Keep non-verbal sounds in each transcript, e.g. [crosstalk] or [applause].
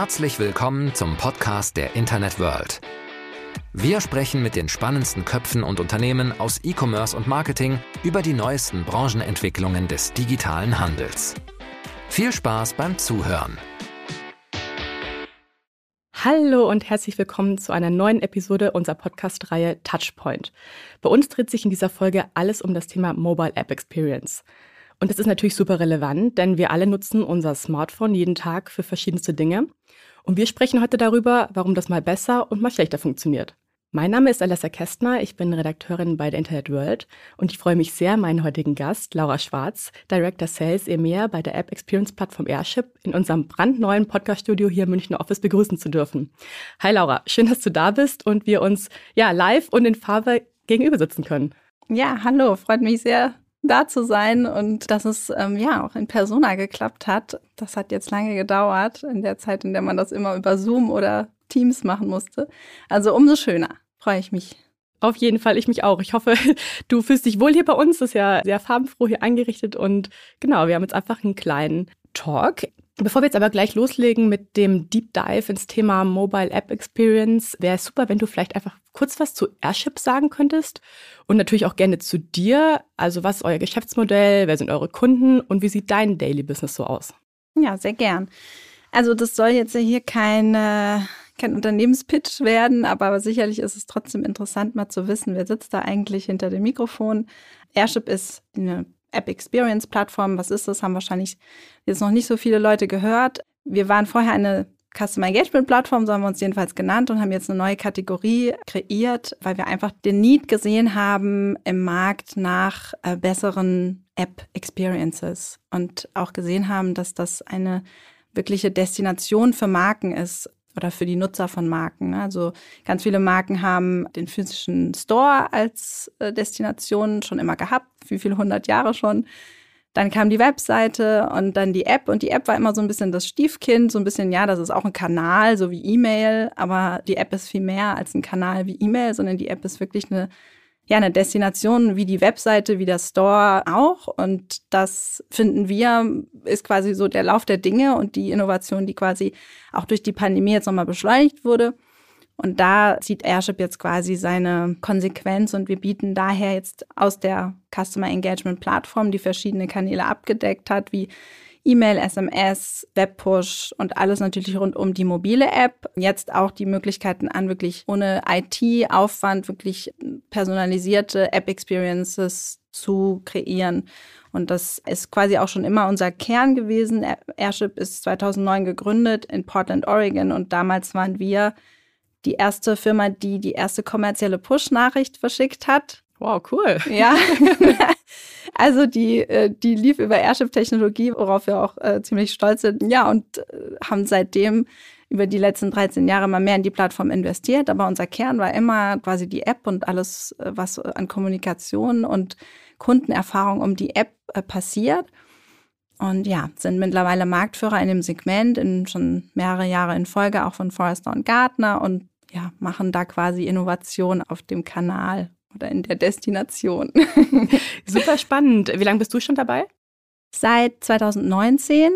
Herzlich willkommen zum Podcast der Internet World. Wir sprechen mit den spannendsten Köpfen und Unternehmen aus E-Commerce und Marketing über die neuesten Branchenentwicklungen des digitalen Handels. Viel Spaß beim Zuhören. Hallo und herzlich willkommen zu einer neuen Episode unserer Podcast-Reihe Touchpoint. Bei uns dreht sich in dieser Folge alles um das Thema Mobile App Experience. Und das ist natürlich super relevant, denn wir alle nutzen unser Smartphone jeden Tag für verschiedenste Dinge. Und wir sprechen heute darüber, warum das mal besser und mal schlechter funktioniert. Mein Name ist Alessa Kästner, ich bin Redakteurin bei der Internet World und ich freue mich sehr, meinen heutigen Gast, Laura Schwarz, Director Sales EMEA bei der App Experience Plattform Airship, in unserem brandneuen Podcast-Studio hier im Münchner Office begrüßen zu dürfen. Hi Laura, schön, dass du da bist und wir uns ja live und in Farbe gegenüber sitzen können. Ja, hallo, freut mich sehr, da zu sein und dass es ähm, ja auch in Persona geklappt hat. Das hat jetzt lange gedauert, in der Zeit, in der man das immer über Zoom oder Teams machen musste. Also umso schöner, freue ich mich. Auf jeden Fall, ich mich auch. Ich hoffe, [laughs] du fühlst dich wohl hier bei uns. Das ist ja sehr farbenfroh hier eingerichtet. Und genau, wir haben jetzt einfach einen kleinen Talk. Bevor wir jetzt aber gleich loslegen mit dem Deep Dive ins Thema Mobile App Experience, wäre es super, wenn du vielleicht einfach kurz was zu Airship sagen könntest und natürlich auch gerne zu dir. Also was ist euer Geschäftsmodell, wer sind eure Kunden und wie sieht dein Daily Business so aus? Ja, sehr gern. Also das soll jetzt hier kein, äh, kein Unternehmenspitch werden, aber sicherlich ist es trotzdem interessant mal zu wissen, wer sitzt da eigentlich hinter dem Mikrofon. Airship ist eine App Experience Plattform. Was ist das? Haben wahrscheinlich jetzt noch nicht so viele Leute gehört. Wir waren vorher eine Customer Engagement Plattform, so haben wir uns jedenfalls genannt und haben jetzt eine neue Kategorie kreiert, weil wir einfach den Need gesehen haben im Markt nach äh, besseren App Experiences und auch gesehen haben, dass das eine wirkliche Destination für Marken ist oder für die Nutzer von Marken. Ne? Also ganz viele Marken haben den physischen Store als äh, Destination schon immer gehabt, wie viele hundert Jahre schon. Dann kam die Webseite und dann die App und die App war immer so ein bisschen das Stiefkind, so ein bisschen, ja, das ist auch ein Kanal, so wie E-Mail, aber die App ist viel mehr als ein Kanal wie E-Mail, sondern die App ist wirklich eine ja, eine Destination wie die Webseite, wie der Store auch. Und das finden wir, ist quasi so der Lauf der Dinge und die Innovation, die quasi auch durch die Pandemie jetzt nochmal beschleunigt wurde. Und da zieht Airship jetzt quasi seine Konsequenz und wir bieten daher jetzt aus der Customer Engagement Plattform, die verschiedene Kanäle abgedeckt hat, wie E-Mail, SMS, Webpush und alles natürlich rund um die mobile App. Jetzt auch die Möglichkeiten an, wirklich ohne IT-Aufwand wirklich personalisierte App-Experiences zu kreieren. Und das ist quasi auch schon immer unser Kern gewesen. Airship ist 2009 gegründet in Portland, Oregon und damals waren wir die erste Firma, die die erste kommerzielle Push-Nachricht verschickt hat. Wow, cool. Ja. [laughs] also die, äh, die lief über Airship-Technologie, worauf wir auch äh, ziemlich stolz sind. Ja, und äh, haben seitdem über die letzten 13 Jahre mal mehr in die Plattform investiert. Aber unser Kern war immer quasi die App und alles, äh, was an Kommunikation und Kundenerfahrung um die App äh, passiert. Und ja, sind mittlerweile Marktführer in dem Segment, in schon mehrere Jahre in Folge, auch von Forrester und Gartner und ja, machen da quasi Innovation auf dem Kanal oder in der Destination. [laughs] Super spannend. Wie lange bist du schon dabei? Seit 2019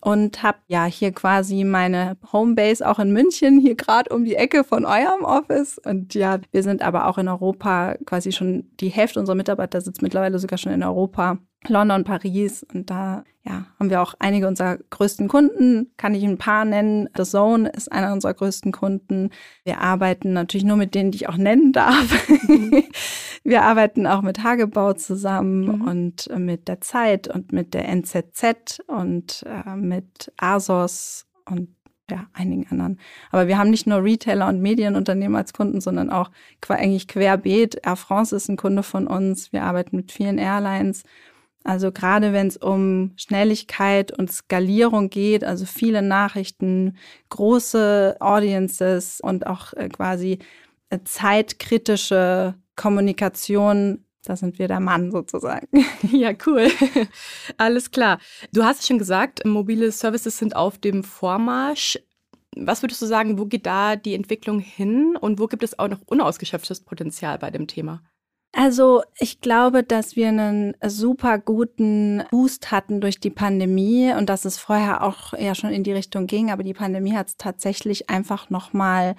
und habe ja hier quasi meine Homebase auch in München, hier gerade um die Ecke von eurem Office. Und ja, wir sind aber auch in Europa quasi schon, die Hälfte unserer Mitarbeiter sitzt mittlerweile sogar schon in Europa London, Paris und da ja, haben wir auch einige unserer größten Kunden, kann ich ein paar nennen. The Zone ist einer unserer größten Kunden. Wir arbeiten natürlich nur mit denen, die ich auch nennen darf. [laughs] wir arbeiten auch mit Hagebau zusammen mhm. und äh, mit der Zeit und mit der NZZ und äh, mit ASOS und ja, einigen anderen. Aber wir haben nicht nur Retailer und Medienunternehmen als Kunden, sondern auch eigentlich querbeet. Air France ist ein Kunde von uns. Wir arbeiten mit vielen Airlines also gerade wenn es um Schnelligkeit und Skalierung geht, also viele Nachrichten, große Audiences und auch äh, quasi äh, zeitkritische Kommunikation, da sind wir der Mann sozusagen. [laughs] Ja, cool. [laughs] Alles klar. Du hast schon gesagt, mobile Services sind auf dem Vormarsch. Was würdest du sagen, wo geht da die Entwicklung hin und wo gibt es auch noch unausgeschöpftes Potenzial bei dem Thema? Also ich glaube, dass wir einen super guten Boost hatten durch die Pandemie und dass es vorher auch ja schon in die Richtung ging, aber die Pandemie hat es tatsächlich einfach nochmal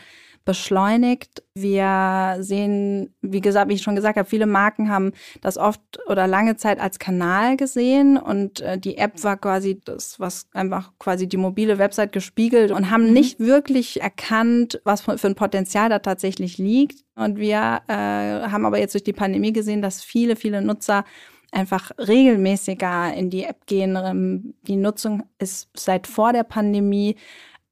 beschleunigt. Wir sehen, wie gesagt, wie ich schon gesagt habe, viele Marken haben das oft oder lange Zeit als Kanal gesehen und äh, die App war quasi das, was einfach quasi die mobile Website gespiegelt und haben mhm. nicht wirklich erkannt, was für ein Potenzial da tatsächlich liegt. Und wir äh, haben aber jetzt durch die Pandemie gesehen, dass viele, viele Nutzer einfach regelmäßiger in die App gehen. Die Nutzung ist seit vor der Pandemie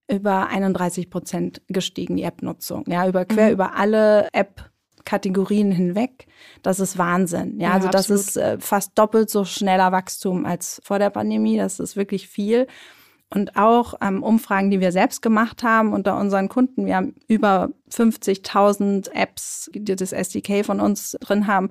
über 31 Prozent gestiegen, die App-Nutzung. Ja, über quer mhm. über alle App-Kategorien hinweg. Das ist Wahnsinn. Ja, ja also das ist äh, fast doppelt so schneller Wachstum als vor der Pandemie. Das ist wirklich viel. Und auch ähm, Umfragen, die wir selbst gemacht haben unter unseren Kunden. Wir haben über 50.000 Apps, die das SDK von uns drin haben.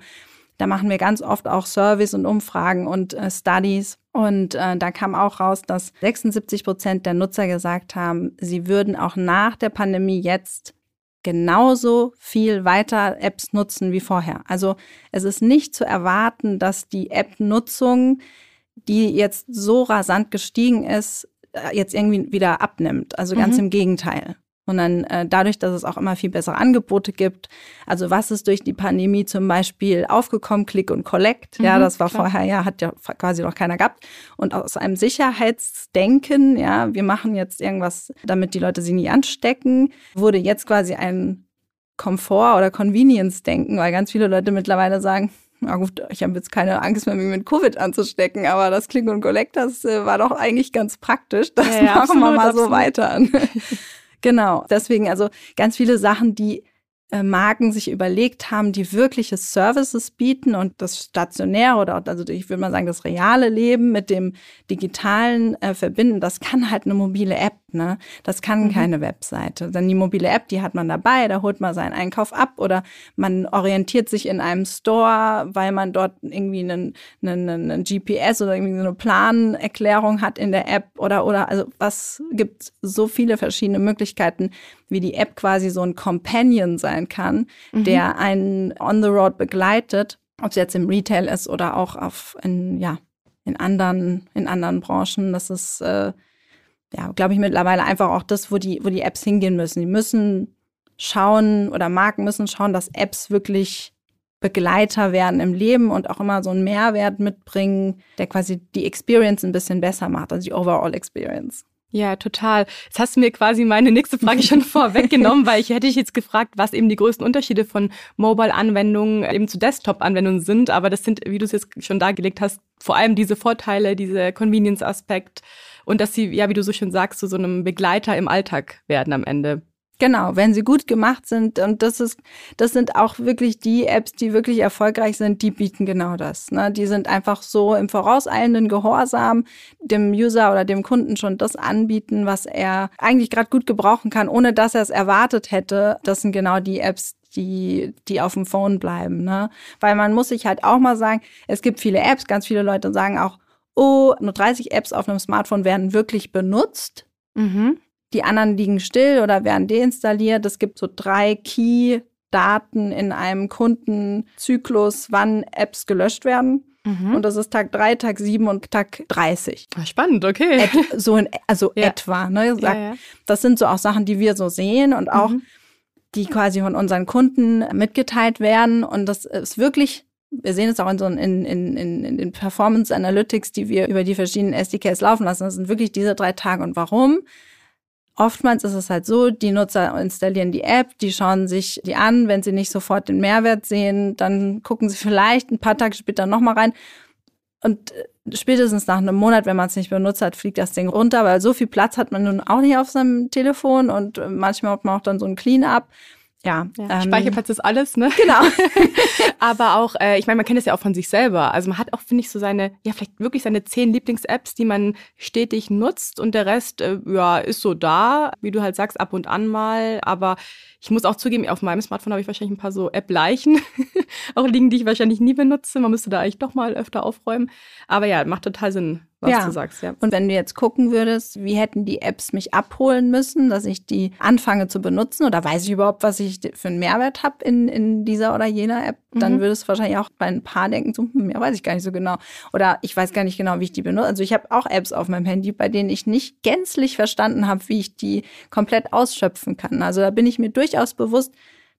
Da machen wir ganz oft auch Service und Umfragen und äh, Studies. Und äh, da kam auch raus, dass 76 Prozent der Nutzer gesagt haben, sie würden auch nach der Pandemie jetzt genauso viel weiter Apps nutzen wie vorher. Also es ist nicht zu erwarten, dass die App-Nutzung, die jetzt so rasant gestiegen ist, äh, jetzt irgendwie wieder abnimmt. Also ganz mhm. im Gegenteil. Und dann äh, dadurch, dass es auch immer viel bessere Angebote gibt. Also was ist durch die Pandemie zum Beispiel aufgekommen? Click und Collect. Ja, mhm, das war klar. vorher, ja, hat ja quasi noch keiner gehabt. Und aus einem Sicherheitsdenken, ja, wir machen jetzt irgendwas, damit die Leute sie nie anstecken, wurde jetzt quasi ein Komfort- oder Convenience-Denken, weil ganz viele Leute mittlerweile sagen, na gut, ich habe jetzt keine Angst mehr, mich mit Covid anzustecken, aber das Click und Collect, das äh, war doch eigentlich ganz praktisch. Das ja, ja, machen absolut, wir mal absolut. so weiter. [laughs] Genau, deswegen also ganz viele Sachen, die Marken sich überlegt haben, die wirkliche Services bieten und das stationäre oder also ich würde mal sagen das reale Leben mit dem digitalen äh, verbinden, das kann halt eine mobile App, ne? Das kann mhm. keine Webseite. Denn die mobile App, die hat man dabei, da holt man seinen Einkauf ab oder man orientiert sich in einem Store, weil man dort irgendwie einen, einen, einen GPS oder irgendwie so eine Planerklärung hat in der App oder oder also was gibt so viele verschiedene Möglichkeiten, wie die App quasi so ein Companion sein kann, mhm. der einen on the road begleitet, ob es jetzt im Retail ist oder auch auf in, ja, in anderen, in anderen Branchen. Das ist, äh, ja, glaube ich, mittlerweile einfach auch das, wo die, wo die Apps hingehen müssen. Die müssen schauen oder Marken müssen schauen, dass Apps wirklich Begleiter werden im Leben und auch immer so einen Mehrwert mitbringen, der quasi die Experience ein bisschen besser macht, also die Overall Experience. Ja, total. Jetzt hast du mir quasi meine nächste Frage schon [laughs] vorweggenommen, weil ich hätte ich jetzt gefragt, was eben die größten Unterschiede von Mobile-Anwendungen eben zu Desktop-Anwendungen sind. Aber das sind, wie du es jetzt schon dargelegt hast, vor allem diese Vorteile, diese Convenience-Aspekt und dass sie, ja, wie du so schön sagst, zu so einem Begleiter im Alltag werden am Ende. Genau, wenn sie gut gemacht sind und das ist, das sind auch wirklich die Apps, die wirklich erfolgreich sind, die bieten genau das. Ne? Die sind einfach so im vorauseilenden Gehorsam dem User oder dem Kunden schon das anbieten, was er eigentlich gerade gut gebrauchen kann, ohne dass er es erwartet hätte. Das sind genau die Apps, die, die auf dem Phone bleiben. Ne? Weil man muss sich halt auch mal sagen, es gibt viele Apps, ganz viele Leute sagen auch, oh, nur 30 Apps auf einem Smartphone werden wirklich benutzt. Mhm. Die anderen liegen still oder werden deinstalliert. Es gibt so drei Key-Daten in einem Kundenzyklus, wann Apps gelöscht werden. Mhm. Und das ist Tag 3, Tag 7 und Tag 30. Ah, spannend, okay. Et, so in, also [laughs] ja. etwa. Ne? Ja, ja. Das sind so auch Sachen, die wir so sehen und auch mhm. die quasi von unseren Kunden mitgeteilt werden. Und das ist wirklich wir sehen es auch in so in, in, in den Performance Analytics, die wir über die verschiedenen SDKs laufen lassen. Das sind wirklich diese drei Tage. Und warum? Oftmals ist es halt so, die Nutzer installieren die App, die schauen sich die an, wenn sie nicht sofort den Mehrwert sehen, dann gucken sie vielleicht ein paar Tage später nochmal rein. Und äh, spätestens nach einem Monat, wenn man es nicht benutzt hat, fliegt das Ding runter, weil so viel Platz hat man nun auch nicht auf seinem Telefon und äh, manchmal hat man auch dann so ein Clean-up. Ja, ja ähm, Speicherplatz ist alles, ne? Genau. [laughs] Aber auch, äh, ich meine, man kennt es ja auch von sich selber. Also man hat auch, finde ich, so seine, ja, vielleicht wirklich seine zehn Lieblings-Apps, die man stetig nutzt und der Rest, äh, ja, ist so da, wie du halt sagst, ab und an mal. Aber ich muss auch zugeben, auf meinem Smartphone habe ich wahrscheinlich ein paar so App-Leichen, [laughs] auch liegen, die ich wahrscheinlich nie benutze. Man müsste da eigentlich doch mal öfter aufräumen. Aber ja, macht total Sinn, was ja. du sagst, ja. Und wenn du jetzt gucken würdest, wie hätten die Apps mich abholen müssen, dass ich die anfange zu benutzen oder weiß ich überhaupt, was ich für einen Mehrwert habe in, in dieser oder jener App, dann Mhm. würdest du wahrscheinlich auch bei ein paar denken, so, hm, ja, weiß ich gar nicht so genau. Oder ich weiß gar nicht genau, wie ich die benutze. Also ich habe auch Apps auf meinem Handy, bei denen ich nicht gänzlich verstanden habe, wie ich die komplett ausschöpfen kann. Also da bin ich mir durchaus bewusst,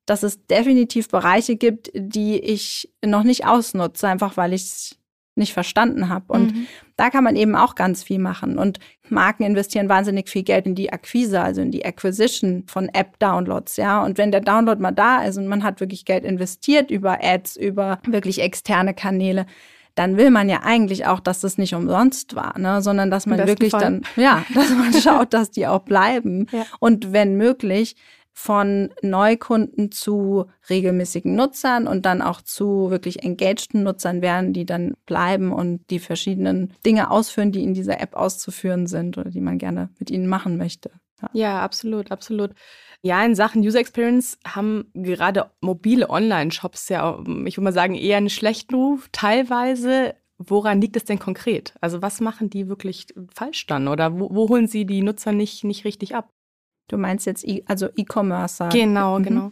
dass es definitiv Bereiche gibt, die ich noch nicht ausnutze, einfach weil ich es nicht verstanden habe. Und Mhm. da kann man eben auch ganz viel machen. Und Marken investieren wahnsinnig viel Geld in die Akquise, also in die Acquisition von App-Downloads, ja. Und wenn der Download mal da ist und man hat wirklich Geld investiert über Ads, über wirklich externe Kanäle, dann will man ja eigentlich auch, dass das nicht umsonst war, ne? sondern dass man wirklich Fall. dann, ja, [laughs] dass man schaut, dass die auch bleiben. Ja. Und wenn möglich, von Neukunden zu regelmäßigen Nutzern und dann auch zu wirklich engagten Nutzern werden, die dann bleiben und die verschiedenen Dinge ausführen, die in dieser App auszuführen sind oder die man gerne mit ihnen machen möchte. Ja. Ja, absolut, absolut. Ja, in Sachen User Experience haben gerade mobile Online-Shops ja, ich würde mal sagen, eher einen schlechten Ruf. Teilweise, woran liegt es denn konkret? Also was machen die wirklich falsch dann? Oder wo, wo holen sie die Nutzer nicht, nicht richtig ab? Du meinst jetzt e also E-Commerce? Genau, Mhm. genau.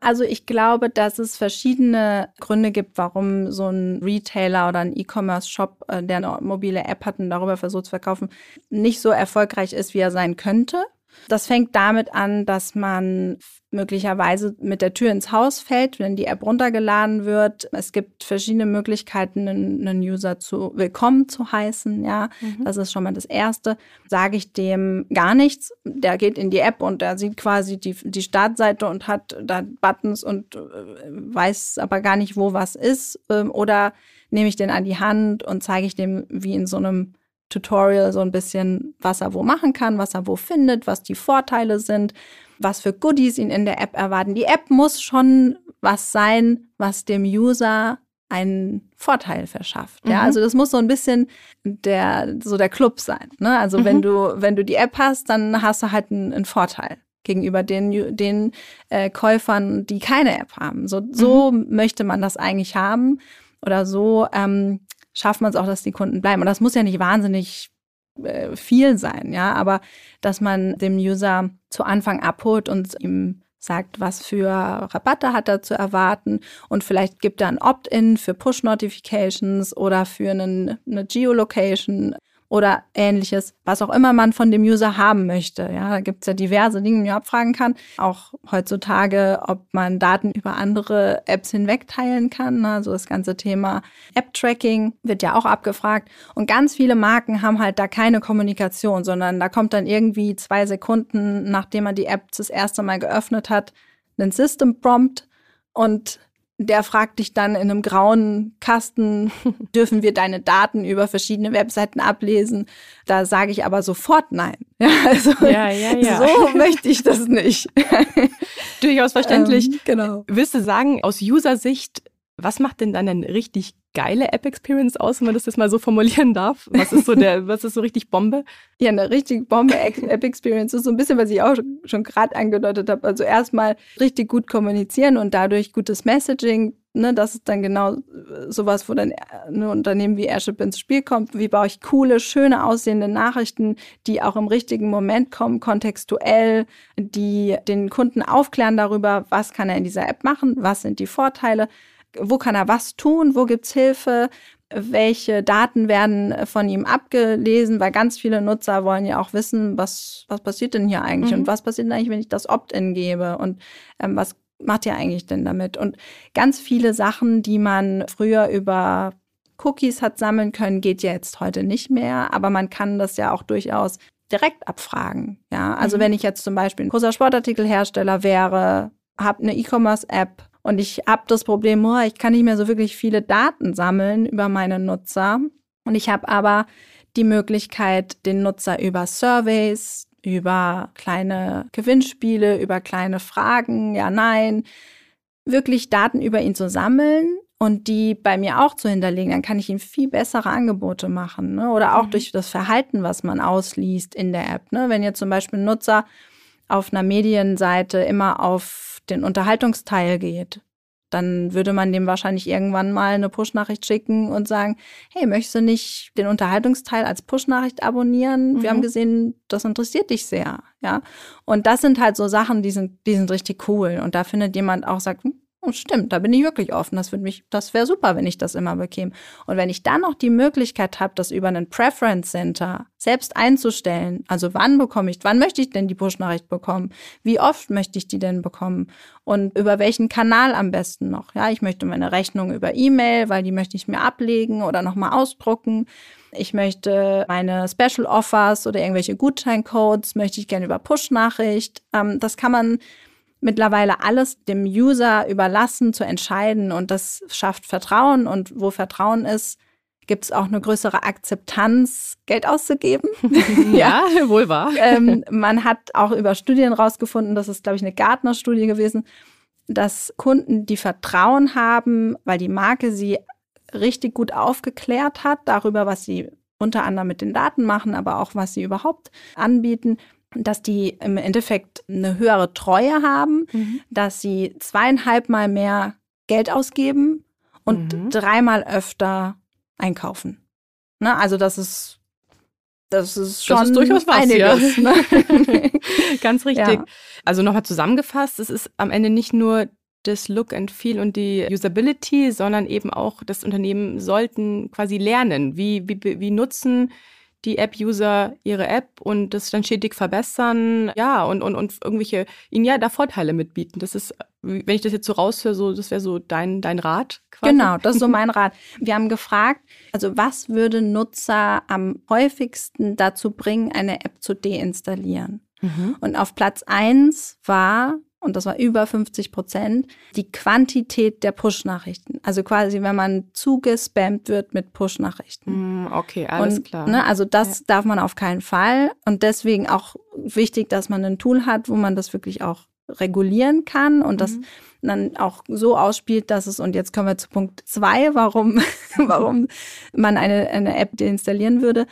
Also ich glaube, dass es verschiedene Gründe gibt, warum so ein Retailer oder ein E-Commerce-Shop, äh, der eine mobile App hat und darüber versucht zu verkaufen, nicht so erfolgreich ist, wie er sein könnte. Das fängt damit an, dass man möglicherweise mit der Tür ins Haus fällt, wenn die App runtergeladen wird. Es gibt verschiedene Möglichkeiten, einen, User zu willkommen zu heißen. Ja, Mhm. das ist schon mal das Erste. Sage ich dem gar nichts, der geht in die App und der sieht quasi die, die Startseite und hat da Buttons und äh, weiß aber gar nicht, wo was ist. Ähm, oder nehme ich den an die Hand und zeige ich dem wie in so einem Tutorial so ein bisschen, was er wo machen kann, was er wo findet, was die Vorteile sind, was für Goodies ihn in der App erwarten. Die App muss schon was sein, was dem User einen Vorteil verschafft. Ja, Mhm. also das muss so ein bisschen der so der Club sein. Ne? Also wenn Mhm. du wenn du die App hast, dann hast du halt einen, einen Vorteil gegenüber den den äh, Käufern, die keine App haben. So so möchte man das eigentlich haben oder so ähm, schafft man es auch, dass die Kunden bleiben. Und das muss ja nicht wahnsinnig äh, viel sein, ja, aber dass man dem User zu Anfang abholt und ihm sagt, was für Rabatte hat er zu erwarten und vielleicht gibt er ein Opt-in für Push-Notifications oder für einen, eine Geolocation oder ähnliches, was auch immer man von dem User haben möchte. Ja, da gibt es ja diverse Dinge, die man abfragen kann. Auch heutzutage, ob man Daten über andere Apps hinweg teilen kann. Also das ganze Thema App-Tracking wird ja auch abgefragt. Und ganz viele Marken haben halt da keine Kommunikation, sondern da kommt dann irgendwie zwei Sekunden, nachdem man die App das erste Mal geöffnet hat, ein System-Prompt und der fragt dich dann in einem grauen Kasten, [laughs] dürfen wir deine Daten über verschiedene Webseiten ablesen? Da sage ich aber sofort nein. [laughs] Ja, also Ja, ja, ja. so möchte ich das nicht. [laughs] Durchaus verständlich. Ähm, genau. Willst du sagen, aus User-Sicht, was macht denn dann eine richtig geile App-Experience aus, wenn man das jetzt mal so formulieren darf? Was ist so der, [laughs] was ist so richtig Bombe? Ja, eine richtig Bombe-App-Experience ist so ein bisschen, was ich auch schon gerade angedeutet habe. Also erstmal richtig gut kommunizieren und dadurch gutes Messaging. Ne, das ist dann genau äh, sowas, wo dann ein Unternehmen wie Airship ins Spiel kommt. Wie baue ich coole, schöne aussehende Nachrichten, die auch im richtigen Moment kommen, kontextuell, die den Kunden aufklären darüber, was kann er in dieser App machen, was sind die Vorteile, wo kann er was tun, wo gibt's Hilfe, welche Daten werden von ihm abgelesen, weil ganz viele Nutzer wollen ja auch wissen, was, was passiert denn hier eigentlich Mhm. und was passiert denn eigentlich, wenn ich das Opt-in gebe und ähm, was macht ihr eigentlich denn damit? Und ganz viele Sachen, die man früher über Cookies hat sammeln können, geht ja jetzt heute nicht mehr, aber man kann das ja auch durchaus direkt abfragen. Ja, also Mhm. wenn ich jetzt zum Beispiel ein großer Sportartikelhersteller wäre, habe eine E-Commerce-App und ich habe das Problem, oh, ich kann nicht mehr so wirklich viele Daten sammeln über meine Nutzer. Und ich habe aber die Möglichkeit, den Nutzer über Surveys, über kleine Gewinnspiele, über kleine Fragen, ja, nein, wirklich Daten über ihn zu sammeln und die bei mir auch zu hinterlegen, dann kann ich ihm viel bessere Angebote machen. Ne? Oder auch Mhm. durch das Verhalten, was man ausliest in der App. Ne? Wenn jetzt zum Beispiel ein Nutzer auf einer Medienseite immer auf den Unterhaltungsteil geht, dann würde man dem wahrscheinlich irgendwann mal eine Push-Nachricht schicken und sagen, hey, möchtest du nicht den Unterhaltungsteil als Push-Nachricht abonnieren? Mhm. Wir haben gesehen, das interessiert dich sehr, ja. Und das sind halt so Sachen, die sind, die sind richtig cool. Und da findet jemand auch, sagt, hm, Oh, stimmt, da bin ich wirklich offen. Das würde mich, das wäre super, wenn ich das immer bekäme. Und wenn ich dann noch die Möglichkeit habe, das über einen Preference Center selbst einzustellen, also wann bekomme ich, wann möchte ich denn die Push-Nachricht bekommen? Wie oft möchte ich die denn bekommen? Und über welchen Kanal am besten noch? Ja, ich möchte meine Rechnung über E-Mail, weil die möchte ich mir ablegen oder nochmal ausdrucken. Ich möchte meine Special Offers oder irgendwelche Gutscheincodes möchte ich gerne über Push-Nachricht. Ähm, das kann man mittlerweile alles dem User überlassen zu entscheiden und das schafft Vertrauen und wo Vertrauen ist, gibt es auch eine größere Akzeptanz, Geld auszugeben. [laughs] ja, [laughs] wohl wahr. ähm, man hat auch über Studien rausgefunden, das ist, glaube ich, eine Gartner-Studie gewesen, dass Kunden, die Vertrauen haben, weil die Marke sie richtig gut aufgeklärt hat darüber, was sie unter anderem mit den Daten machen, aber auch was sie überhaupt anbieten, dass die im Endeffekt eine höhere Treue haben, mhm. dass sie zweieinhalb Mal mehr Geld ausgeben und mhm. dreimal öfter einkaufen. Ne? Also das ist das ist schon das ist durchaus was, einiges. Ja. Ne? [laughs] Ganz richtig. Ja. Also nochmal zusammengefasst, es ist am Ende nicht nur das Look and Feel und die Usability, sondern eben auch das Unternehmen sollten quasi lernen, wie, wie, wie nutzen die App-User ihre App und das dann stetig verbessern, ja, und, und, und irgendwelche, ihnen ja da Vorteile mitbieten. Das ist, wenn ich das jetzt so raushöre, so, das wäre so dein, dein Rat quasi. Genau, das ist so [laughs] mein Rat. Wir haben gefragt, also was würde Nutzer am häufigsten dazu bringen, eine App zu deinstallieren? Mhm. Und auf Platz eins war und das war über 50 Prozent, die Quantität der Push-Nachrichten. Also quasi, wenn man zugespammt wird mit Push-Nachrichten. Mm, okay, alles und, klar. Ne, also das ja. darf man auf keinen Fall. Und deswegen auch wichtig, dass man ein Tool hat, wo man das wirklich auch regulieren kann und mhm. das dann auch so ausspielt, dass es, und jetzt kommen wir zu Punkt zwei, warum, [laughs] warum man eine, eine App deinstallieren würde.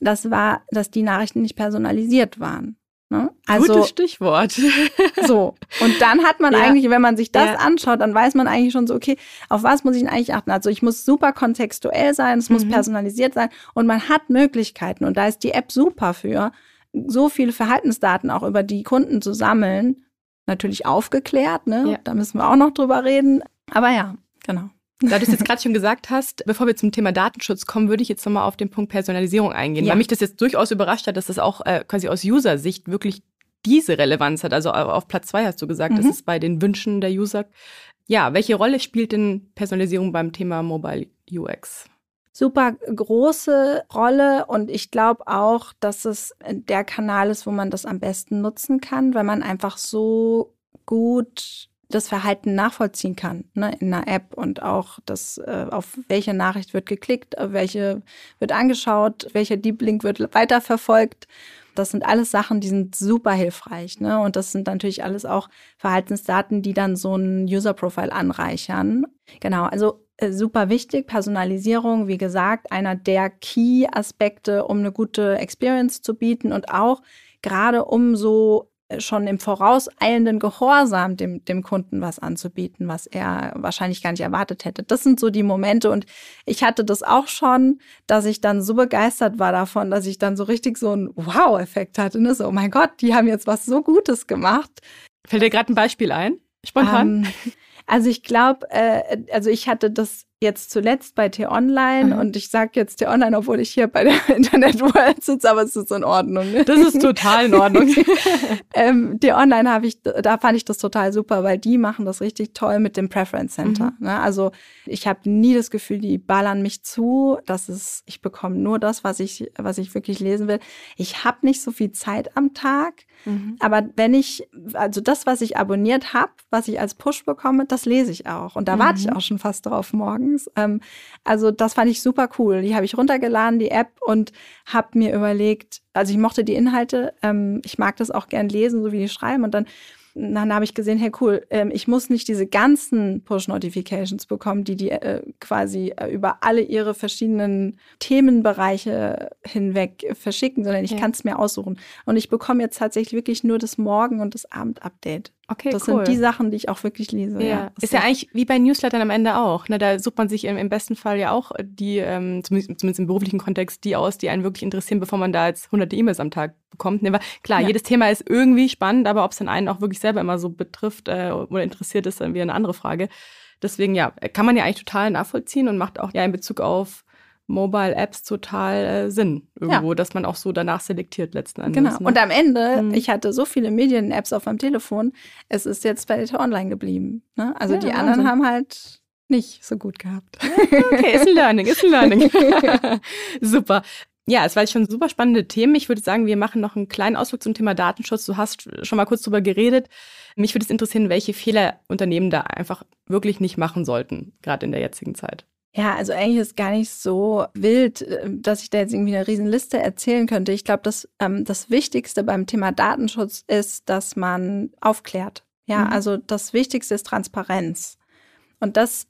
Das war, dass die Nachrichten nicht personalisiert waren. Ne? Also, Gutes Stichwort. [laughs] so. Und dann hat man ja. eigentlich, wenn man sich das ja. anschaut, dann weiß man eigentlich schon so, okay, auf was muss ich denn eigentlich achten? Also ich muss super kontextuell sein, es muss mhm. personalisiert sein und man hat Möglichkeiten und da ist die App super für, so viele Verhaltensdaten auch über die Kunden zu sammeln. Natürlich aufgeklärt, ne? Ja. Da müssen wir auch noch drüber reden. Aber ja, genau. Da du es jetzt gerade schon gesagt hast, bevor wir zum Thema Datenschutz kommen, würde ich jetzt nochmal auf den Punkt Personalisierung eingehen, ja. weil mich das jetzt durchaus überrascht hat, dass das auch äh, quasi aus User-Sicht wirklich diese Relevanz hat. Also auf Platz zwei hast du gesagt, mhm. das ist bei den Wünschen der User. Ja, welche Rolle spielt denn Personalisierung beim Thema Mobile UX? Super große Rolle und ich glaube auch, dass es der Kanal ist, wo man das am besten nutzen kann, weil man einfach so gut das Verhalten nachvollziehen kann ne, in einer App und auch das, äh, auf welche Nachricht wird geklickt, welche wird angeschaut, welcher Deep Link wird weiterverfolgt. Das sind alles Sachen, die sind super hilfreich. Ne? Und das sind natürlich alles auch Verhaltensdaten, die dann so ein User-Profile anreichern. Genau, also äh, super wichtig. Personalisierung, wie gesagt, einer der Key-Aspekte, um eine gute Experience zu bieten und auch gerade um so schon im vorauseilenden Gehorsam dem, dem Kunden was anzubieten, was er wahrscheinlich gar nicht erwartet hätte. Das sind so die Momente und ich hatte das auch schon, dass ich dann so begeistert war davon, dass ich dann so richtig so einen Wow-Effekt hatte. Ne? So, oh mein Gott, die haben jetzt was so Gutes gemacht. Fällt dir gerade ein Beispiel ein? Spontan? Ähm, also ich glaube, äh, also ich hatte das jetzt zuletzt bei T-Online mhm. und ich sage jetzt T-Online, obwohl ich hier bei der [laughs] Internet World sitze, aber es ist in Ordnung. Ne? Das ist total in Ordnung. [laughs] ähm, T-Online habe ich, da fand ich das total super, weil die machen das richtig toll mit dem Preference Center. Mhm. Ne? Also ich habe nie das Gefühl, die ballern mich zu. Das ist, ich bekomme nur das, was ich, was ich wirklich lesen will. Ich habe nicht so viel Zeit am Tag. Mhm. Aber wenn ich, also das, was ich abonniert habe, was ich als Push bekomme, das lese ich auch. Und da mhm. warte ich auch schon fast drauf morgens. Ähm, also das fand ich super cool. Die habe ich runtergeladen, die App, und habe mir überlegt, also ich mochte die Inhalte, ähm, ich mag das auch gern lesen, so wie die schreiben. Und dann dann habe ich gesehen, hey cool, ähm, ich muss nicht diese ganzen Push-Notifications bekommen, die die äh, quasi äh, über alle ihre verschiedenen Themenbereiche hinweg verschicken, sondern ich ja. kann es mir aussuchen. Und ich bekomme jetzt tatsächlich wirklich nur das Morgen- und das Abend-Update. Okay, das cool. sind die Sachen, die ich auch wirklich lese. Ja. ja. Ist ja eigentlich wie bei Newslettern am Ende auch. Ne? Da sucht man sich im, im besten Fall ja auch die, ähm, zumindest, zumindest, im beruflichen Kontext, die aus, die einen wirklich interessieren, bevor man da jetzt hunderte E-Mails am Tag bekommt. Ne? Klar, ja. jedes Thema ist irgendwie spannend, aber ob es dann einen auch wirklich selber immer so betrifft äh, oder interessiert, ist dann wieder eine andere Frage. Deswegen ja, kann man ja eigentlich total nachvollziehen und macht auch ja in Bezug auf Mobile Apps total äh, Sinn irgendwo, ja. dass man auch so danach selektiert letzten Endes. Genau. Ne? Und am Ende, mhm. ich hatte so viele Medien-Apps auf meinem Telefon, es ist jetzt bei Data Online geblieben. Ne? Also ja, die Wahnsinn. anderen haben halt nicht so gut gehabt. Okay, ist ein Learning, ist ein Learning. [laughs] Super. Ja, es war schon super spannende Themen. Ich würde sagen, wir machen noch einen kleinen Ausflug zum Thema Datenschutz. Du hast schon mal kurz drüber geredet. Mich würde es interessieren, welche Fehler Unternehmen da einfach wirklich nicht machen sollten, gerade in der jetzigen Zeit. Ja, also eigentlich ist gar nicht so wild, äh, dass ich da jetzt irgendwie eine Riesenliste erzählen könnte. Ich glaube, dass ähm, das Wichtigste beim Thema Datenschutz ist, dass man aufklärt. Ja, mhm. also das Wichtigste ist Transparenz. Und das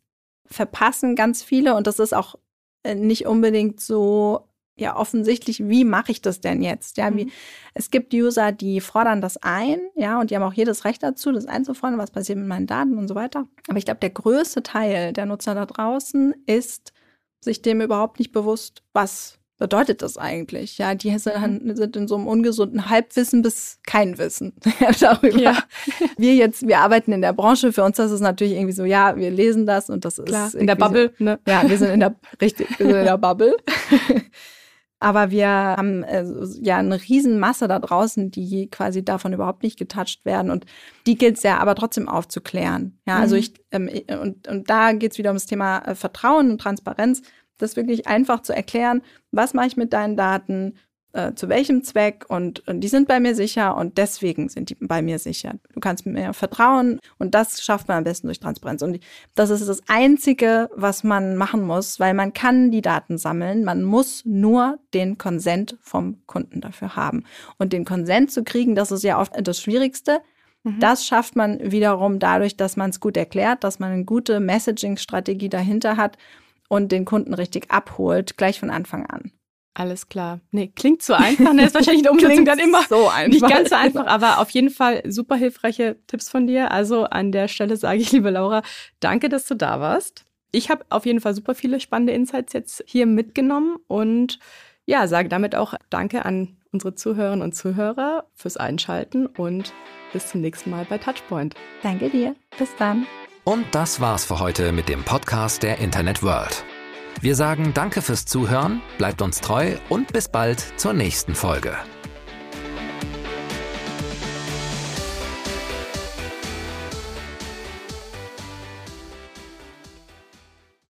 verpassen ganz viele und das ist auch äh, nicht unbedingt so ja offensichtlich, wie mache ich das denn jetzt? Ja, wie, mhm. es gibt User, die fordern das ein, ja, und die haben auch jedes Recht dazu, das einzufordern, was passiert mit meinen Daten und so weiter. Aber ich glaube, der größte Teil der Nutzer da draußen ist sich dem überhaupt nicht bewusst, was bedeutet das eigentlich? Ja, die sind, mhm. sind in so einem ungesunden Halbwissen bis kein Wissen [laughs] darüber. Ja. [laughs] Wir jetzt, wir arbeiten in der Branche, für uns das ist natürlich irgendwie so, ja, wir lesen das und das Klar, ist in der Bubble, so, ne? Ja, wir sind in der richtig, wir sind in der [laughs] Bubble. Aber wir haben äh, ja eine Riesenmasse da draußen, die quasi davon überhaupt nicht getoucht werden. Und die gilt es ja aber trotzdem aufzuklären. Ja, also mhm. ich, ähm, und, und da geht es wieder ums Thema äh, Vertrauen und Transparenz, das wirklich einfach zu erklären, was mache ich mit deinen Daten, äh, zu welchem Zweck und, und, die sind bei mir sicher und deswegen sind die bei mir sicher. Du kannst mir vertrauen und das schafft man am besten durch Transparenz. Und das ist das Einzige, was man machen muss, weil man kann die Daten sammeln, man muss nur den Konsent vom Kunden dafür haben. Und den Konsent zu kriegen, das ist ja oft das Schwierigste. Mhm. Das schafft man wiederum dadurch, dass man es gut erklärt, dass man eine gute Messaging-Strategie dahinter hat und den Kunden richtig abholt, gleich von Anfang an. Alles klar. Nee, klingt so einfach. Ne? Ist wahrscheinlich [laughs] eine Umsetzung dann immer so einfach. nicht ganz so einfach, aber auf jeden Fall super hilfreiche Tipps von dir. Also an der Stelle sage ich, liebe Laura, danke, dass du da warst. Ich habe auf jeden Fall super viele spannende Insights jetzt hier mitgenommen und ja, sage damit auch Danke an unsere Zuhörerinnen und Zuhörer fürs Einschalten und bis zum nächsten Mal bei Touchpoint. Danke dir. Bis dann. Und das war's für heute mit dem Podcast der Internet World. Wir sagen Danke fürs Zuhören, bleibt uns treu und bis bald zur nächsten Folge.